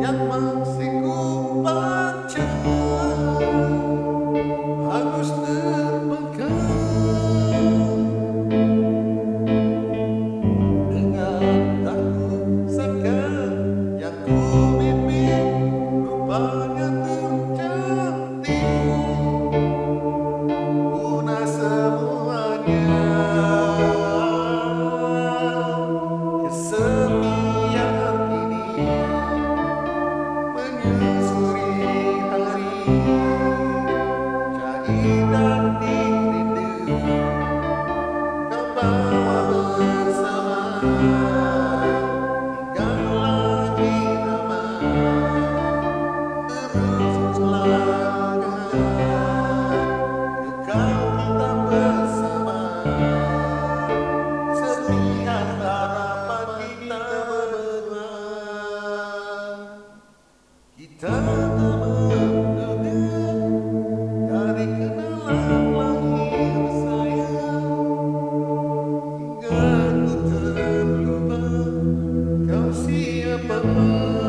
yang nothing. Sepi